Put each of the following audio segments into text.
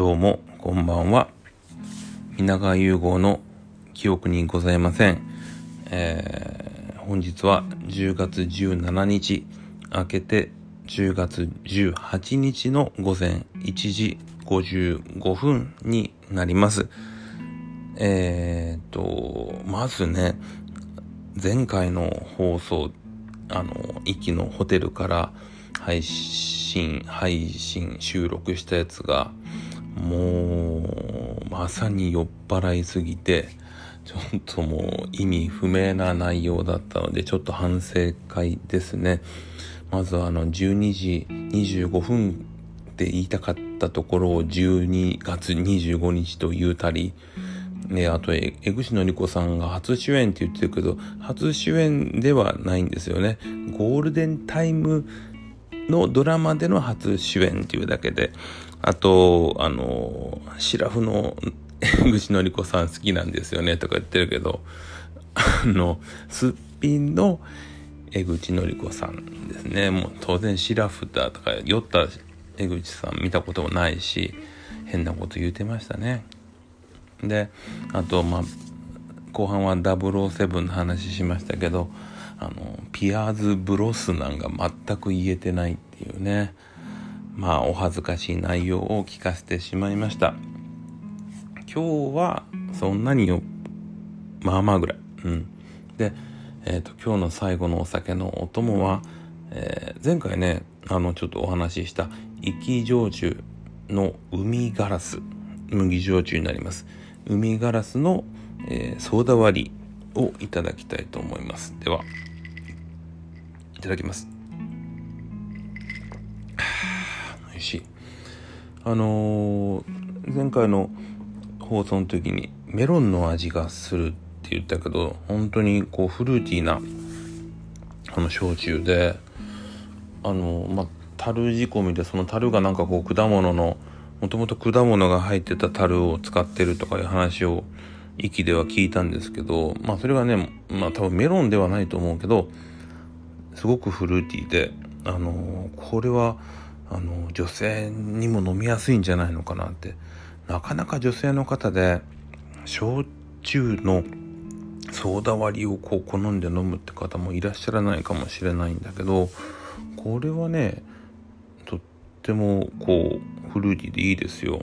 どうもこんばんは。皆川融合の記憶にございません、えー、本日は10月17日明けて10月18日の午前1時55分になります。えー、とまずね前回の放送あの、駅のホテルから配信、配信、収録したやつが、もう、まさに酔っ払いすぎて、ちょっともう意味不明な内容だったので、ちょっと反省会ですね。まずあの、12時25分って言いたかったところを12月25日と言うたり、ね、あと、江口のり子さんが初主演って言ってるけど、初主演ではないんですよね。ゴールデンタイムのドラマでの初主演っていうだけで、あと、あの、シラフの江口のり子さん好きなんですよねとか言ってるけど、あの、すっぴんの江口のり子さんですね。もう当然シラフだとか酔った江口さん見たこともないし、変なこと言うてましたね。であとまあ後半は007の話しましたけどあのピアーズ・ブロスナンが全く言えてないっていうねまあお恥ずかしい内容を聞かせてしまいました。今日はそんなによまあまあぐらい。うん。でえっ、ー、と今日の最後のお酒のお供は、えー、前回ねあのちょっとお話しした生き焼酎の海ガラス。麦焼酎になります。海ガラスの、えー、ソーダ割りをいただきたいと思います。ではいただきます。しあのー、前回の放送の時にメロンの味がするって言ったけど本当にこうフルーティーなあの焼酎であのまあ樽仕込みでその樽がなんかこう果物のもともと果物が入ってた樽を使ってるとかいう話を息では聞いたんですけどまあそれがねまあ多分メロンではないと思うけどすごくフルーティーであのこれはあの女性にも飲みやすいんじゃないのかなってなかなか女性の方で焼酎のソーダ割りをこう好んで飲むって方もいらっしゃらないかもしれないんだけどこれはねとってもこうフルーティーでいいですよ。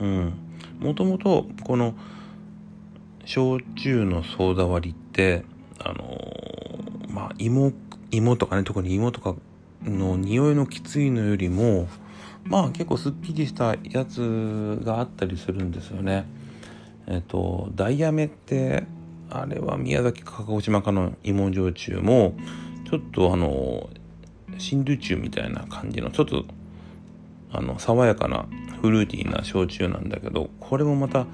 うん。もともとこの焼酎のソーダ割りって、あのー、まあ芋、芋とかね、特に芋とかの匂いのきついのよりも、まあ結構すっきりしたやつがあったりするんですよね。えっと、ダイヤメって、あれは宮崎か鹿児島かの芋焼酎も、ちょっとあの、新ルチュみたいな感じの、ちょっとあの爽やかなフルーティーな焼酎なんだけどこれもまた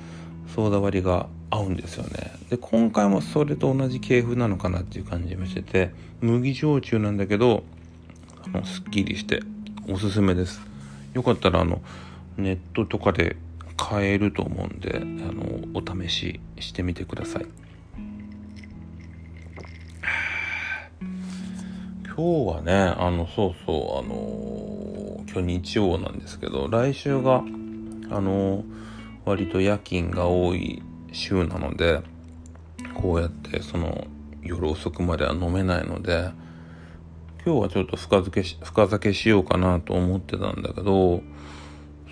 ソーダ割りが合うんですよねで今回もそれと同じ系譜なのかなっていう感じもしてて麦焼酎なんだけどあのすっきりしておすすめです。よかったらあのネットとかで買えると思うんであのお試ししてみてください。今日はねあのそうそうあの今日日曜なんですけど来週があの割と夜勤が多い週なのでこうやってその夜遅くまでは飲めないので今日はちょっと深けし深酒しようかなと思ってたんだけど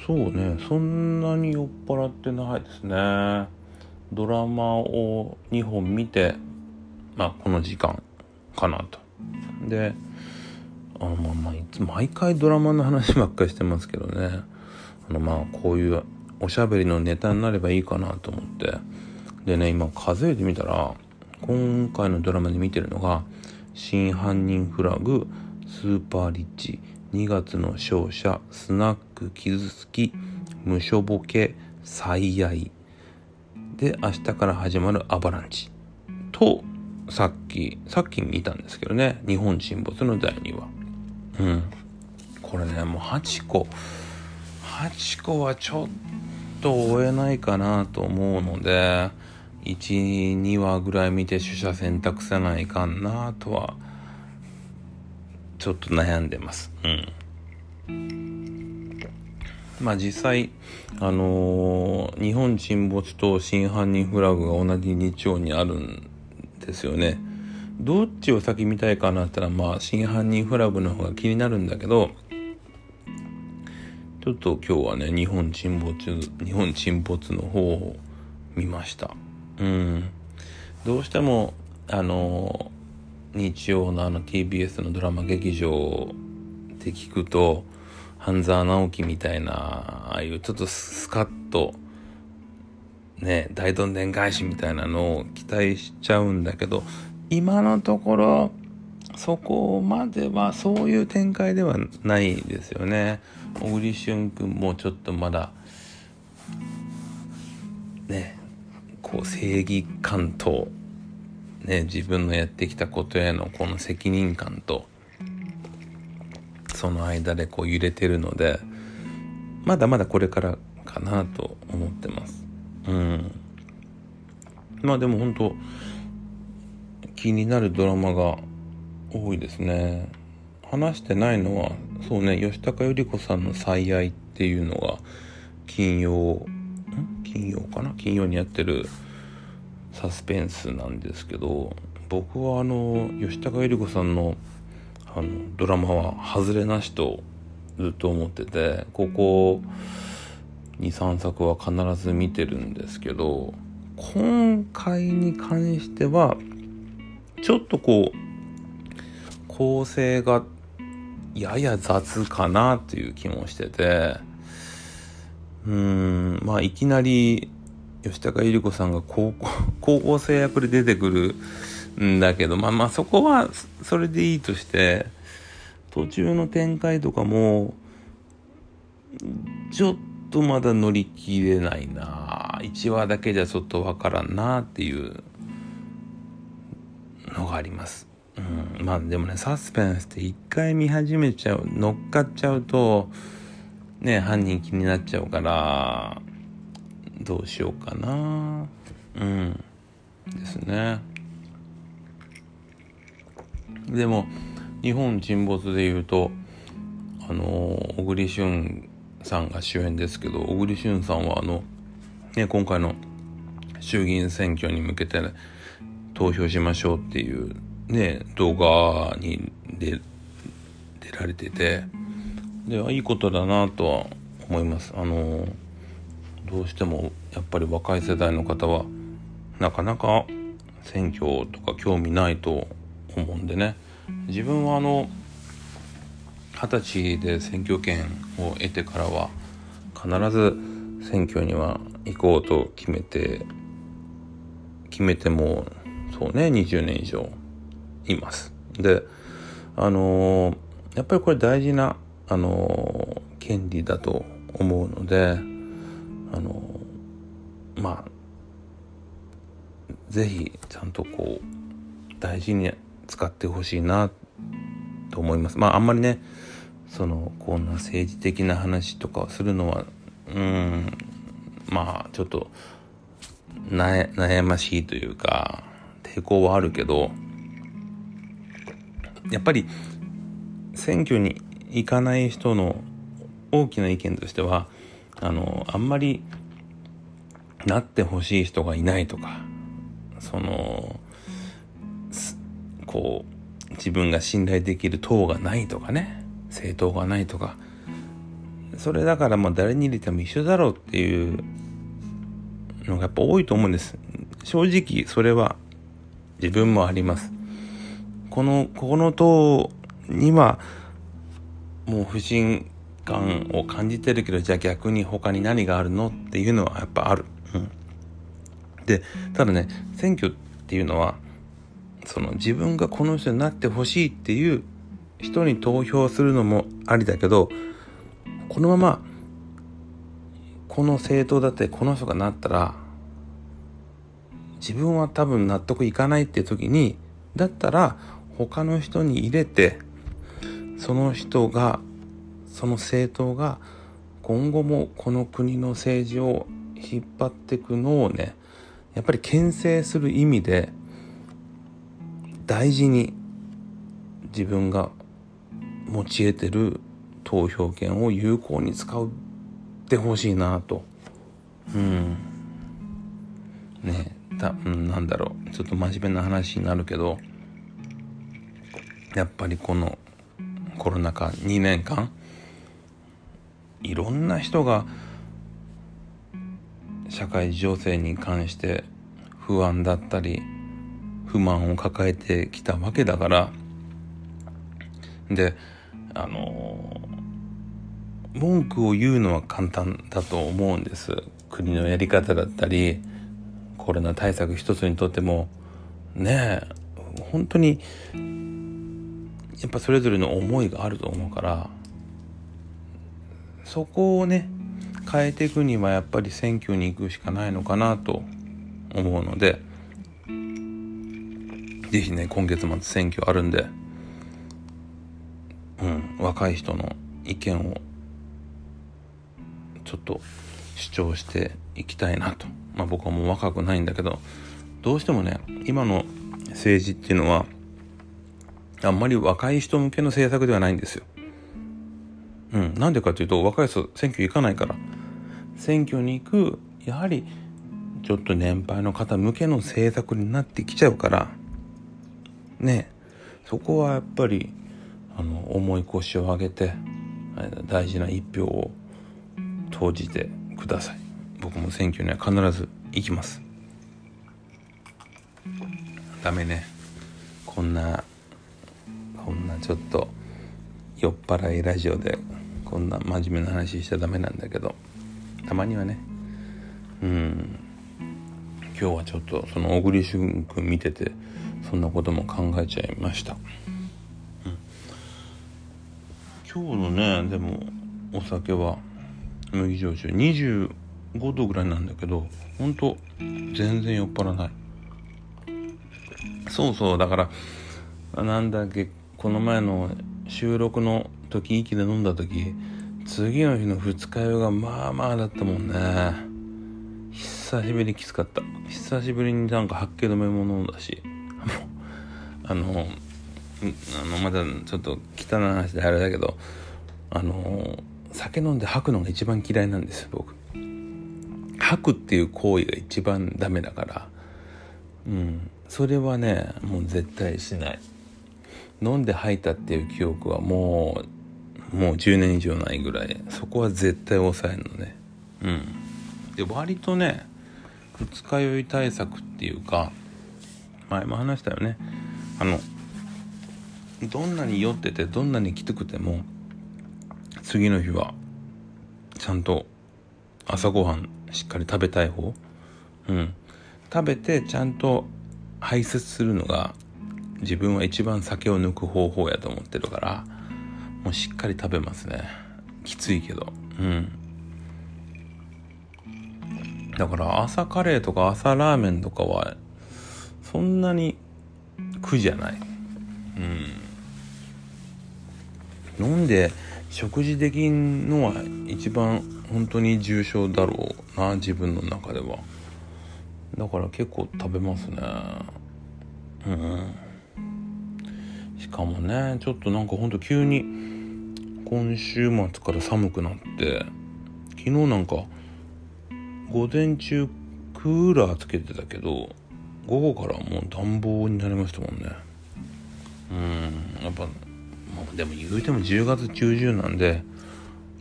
そうねそんなに酔っ払ってないですね。ドラマを2本見てまあこの時間かなと。であのまあまあいつ毎回ドラマの話ばっかりしてますけどね。あのまあこういうおしゃべりのネタになればいいかなと思って。でね今数えてみたら今回のドラマで見てるのが「真犯人フラグ」「スーパーリッチ」「2月の勝者」「スナック傷つき」「無所ボケ」「最愛」で明日から始まる「アバランチ」とさっき、さっき見たんですけどね、日本沈没の第2話。うん。これね、もう8個、8個はちょっと追えないかなと思うので、1、2話ぐらい見て取捨選択せないかんなとは、ちょっと悩んでます。うん。まあ実際、あのー、日本沈没と真犯人フラグが同じ日曜にあるんですよね。どっちを先見たいかなったら、まあ真犯人フラグの方が気になるんだけど、ちょっと今日はね、日本沈没、日本沈没の方を見ました。うん。どうしても、あの、日曜のあの TBS のドラマ劇場って聞くと、半沢直樹みたいな、ああいうちょっとスカッと、ね、大どんでん返しみたいなのを期待しちゃうんだけど、今のところ、そこまではそういう展開ではないですよね。小栗旬君もちょっとまだ、ね、こう正義感と、ね、自分のやってきたことへのこの責任感と、その間でこう揺れてるのでまだまだこれからかなと思ってます。うん。まあでも本当気になるドラマが多いですね。話してないのはそうね吉高由里子さんの「最愛」っていうのが金曜金曜かな？金曜にやってるサスペンスなんですけど僕はあの吉高由里子さんの「あのドラマは外れなしとずっと思っててここ23作は必ず見てるんですけど今回に関してはちょっとこう構成がやや雑かなっていう気もしててうんまあいきなり吉高由里子さんが高校 高校生役で出てくるんだけど、まあまあそこはそれでいいとして、途中の展開とかも、ちょっとまだ乗り切れないな1話だけじゃちょっとわからんなっていうのがあります。うん、まあでもね、サスペンスって一回見始めちゃう、乗っかっちゃうと、ね、犯人気になっちゃうから、どうしようかなうん。ですね。でも日本沈没でいうとあの小栗旬さんが主演ですけど小栗旬さんはあの、ね、今回の衆議院選挙に向けて、ね、投票しましょうっていうね動画に出られててでいいことだなとは思います。あのどうしてもやっぱり若い世代の方はなかなか選挙とか興味ないと思うんでね。自分はあの二十歳で選挙権を得てからは必ず選挙には行こうと決めて決めてもそうね20年以上います。であのー、やっぱりこれ大事なあの、権利だと思うのであの、まあ是非ちゃんとこう大事に使ってほしいなと思います。まああんまりねそのこんな政治的な話とかをするのはうんまあちょっと悩ましいというか抵抗はあるけどやっぱり選挙に行かない人の大きな意見としてはあのあんまりなってほしい人がいないとかそのこう自分が信頼できる党がないとかね政党がないとかそれだからまあ誰に入れても一緒だろうっていうのがやっぱ多いと思うんです。正直それは自分もあります。このここの党にはもう不信感を感じてるけどじゃあ逆に他に何があるのっていうのはやっぱある、うん、でただね選挙っていうのはその自分がこの人になってほしいっていう人に投票するのもありだけどこのままこの政党だってこの人がなったら自分は多分納得いかないって時にだったら他の人に入れてその人がその政党が今後もこの国の政治を引っ張っていくのをねやっぱり牽制する意味で大事に自分が持ち得てる投票権を有効に使ってほしいなと。うん。ねた、うん、なんだろう。ちょっと真面目な話になるけどやっぱりこのコロナ禍2年間いろんな人が社会情勢に関して不安だったり不満を抱えてきたわけだからであの文句を言うのは簡単だと思うんです。国のやり方だったりコロナ対策一つにとってもねえ本当にやっぱそれぞれの思いがあると思うからそこをね変えていくにはやっぱり選挙に行くしかないのかなと思うので是非ね今月末選挙あるんで、うん、若い人の意見をちょっと主張していきたいなと。まあ僕はもう若くないんだけどどうしてもね今の政治っていうのはあんまり若い人向けの政策ではないんですよ。うん、なんでかというと若い人選挙行かないから。選挙に行くやはりちょっと年配の方向けの政策になってきちゃうから。ね。そこはやっぱりあの重い腰を上げて大事な一票を投じてください。僕も選挙には必ず行きます。ダメね。こんなこんなちょっと酔っ払いラジオでこんな真面目な話しちゃダメなんだけどたまにはね。うん。今日はちょっとその小栗旬君見ててそんなことも考えちゃいました、うん、今日のねでもお酒は麦焼酎。25度ぐらいなんだけどほんと全然酔っ払わない。そうそうだからなんだっけこの前の収録の時息で飲んだ時次の日の二日酔いがまあまあだったもんね。久しぶりにきつかった。久しぶりになんか発気止めも飲んだし。あのあのまだちょっと汚い話であれだけどあの酒飲んで吐くのが一番嫌いなんです僕。吐くっていう行為が一番ダメだから。うん。それはねもう絶対しない。飲んで吐いたっていう記憶はもうもう10年以上ないぐらい。そこは絶対抑えるのね。うん。で割とね二日酔い対策っていうか前も話したよね。あのどんなに酔っててどんなにきつくても次の日はちゃんと朝ごはんしっかり食べたい方。うん。食べてちゃんと排泄するのが自分は一番酒を抜く方法やと思ってるからもうしっかり食べますね。きついけど。うん。だから朝カレーとか朝ラーメンとかはそんなに苦じゃない。うん。飲んで食事できんのは一番本当に重症だろうな自分の中では。だから結構食べますね。うん。かもね。ちょっとなんかほんと急に今週末から寒くなって昨日なんか午前中クーラーつけてたけど午後からもう暖房になりましたもんね。うんやっぱでも言うても10月中旬なんで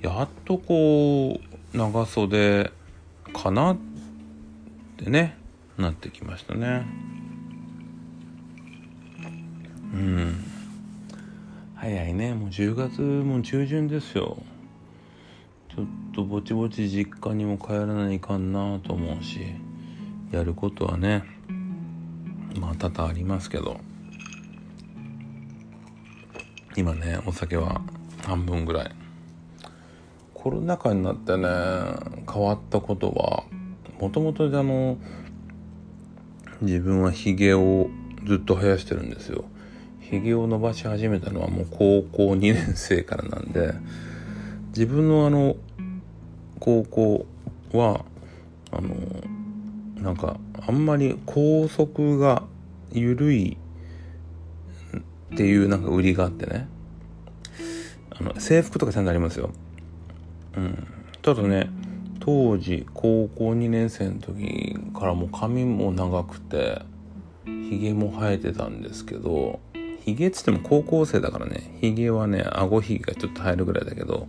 やっとこう長袖かなってねなってきましたね。うん。早いね。もう10月も中旬ですよ。ちょっとぼちぼち実家にも帰らないかんなと思うしやることはねまあ多々ありますけど。今ねお酒は半分ぐらい。コロナ禍になってね変わったことはもともとあの自分はひげをずっと生やしてるんですよ。ひげを伸ばし始めたのはもう高校2年生からなんで自分のあの高校はあのなんかあんまり校則が緩いっていうなんか売りがあってね。あの制服とかちゃんとありますよ。うん。ただね当時高校2年生の時からもう髪も長くてひげも生えてたんですけどひげっつっても高校生だからねひげはね顎ひげがちょっと生えるぐらいだけど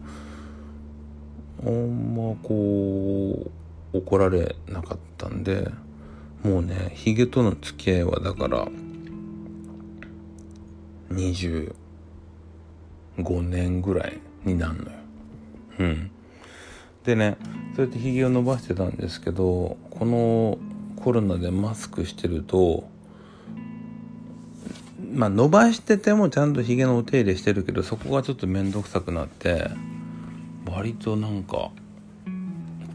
あんまこう怒られなかったんでもうねヒゲとの付き合いはだから25年ぐらいになるのよ。うん。でねそうやってひげを伸ばしてたんですけどこのコロナでマスクしてるとまあ伸ばしててもちゃんとひげのお手入れしてるけどそこがちょっと面倒くさくなって割となんか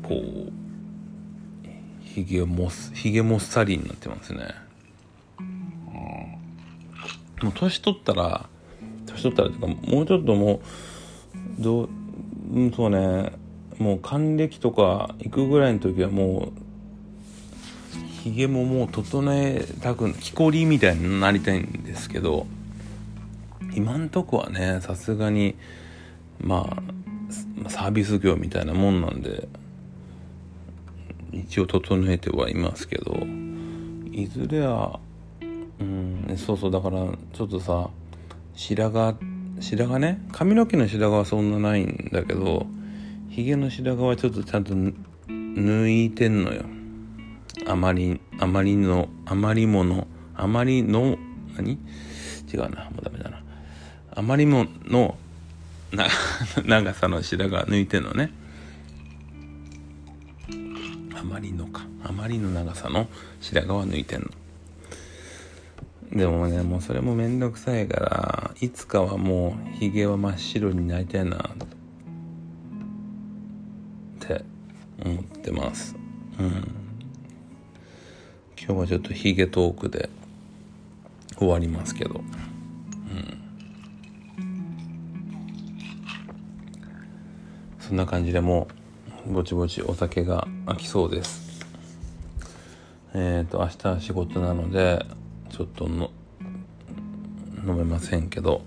こうひげもひげもっさりになってますね、もう年取ったら年取ったらっていうかもうちょっともうどうんそうね。もう還暦とか行くぐらいの時はもうひげももう整えたく木こりみたいになりたいんですけど今んとこはねさすがにまあサービス業みたいなもんなんで一応整えてはいますけどいずれはうんそうそうだからちょっとさ白髪白髪ね髪の毛の白髪はそんなないんだけどひげの白髪はちょっとちゃんと抜いてんのよ。あまりあまりのあまりものあまりの何？違うなもうダメだな。あまりものな 長さの白髪抜いてんのね。あまりのか。あまりの長さの白髪は抜いてんの。でもねもうそれもめんどくさいからいつかはもうひげは真っ白になりたいなって思ってます。うん。今日はちょっとひげトークで終わりますけど。うん。そんな感じでもうぼちぼちお酒が飽きそうです。えっ、ー、と明日は仕事なのでちょっとの飲めませんけど。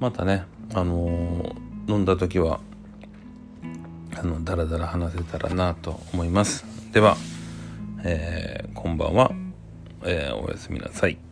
またねあのー、飲んだ時はあのだらだら話せたらなと思います。では、えー、こんばんは、えー、おやすみなさい。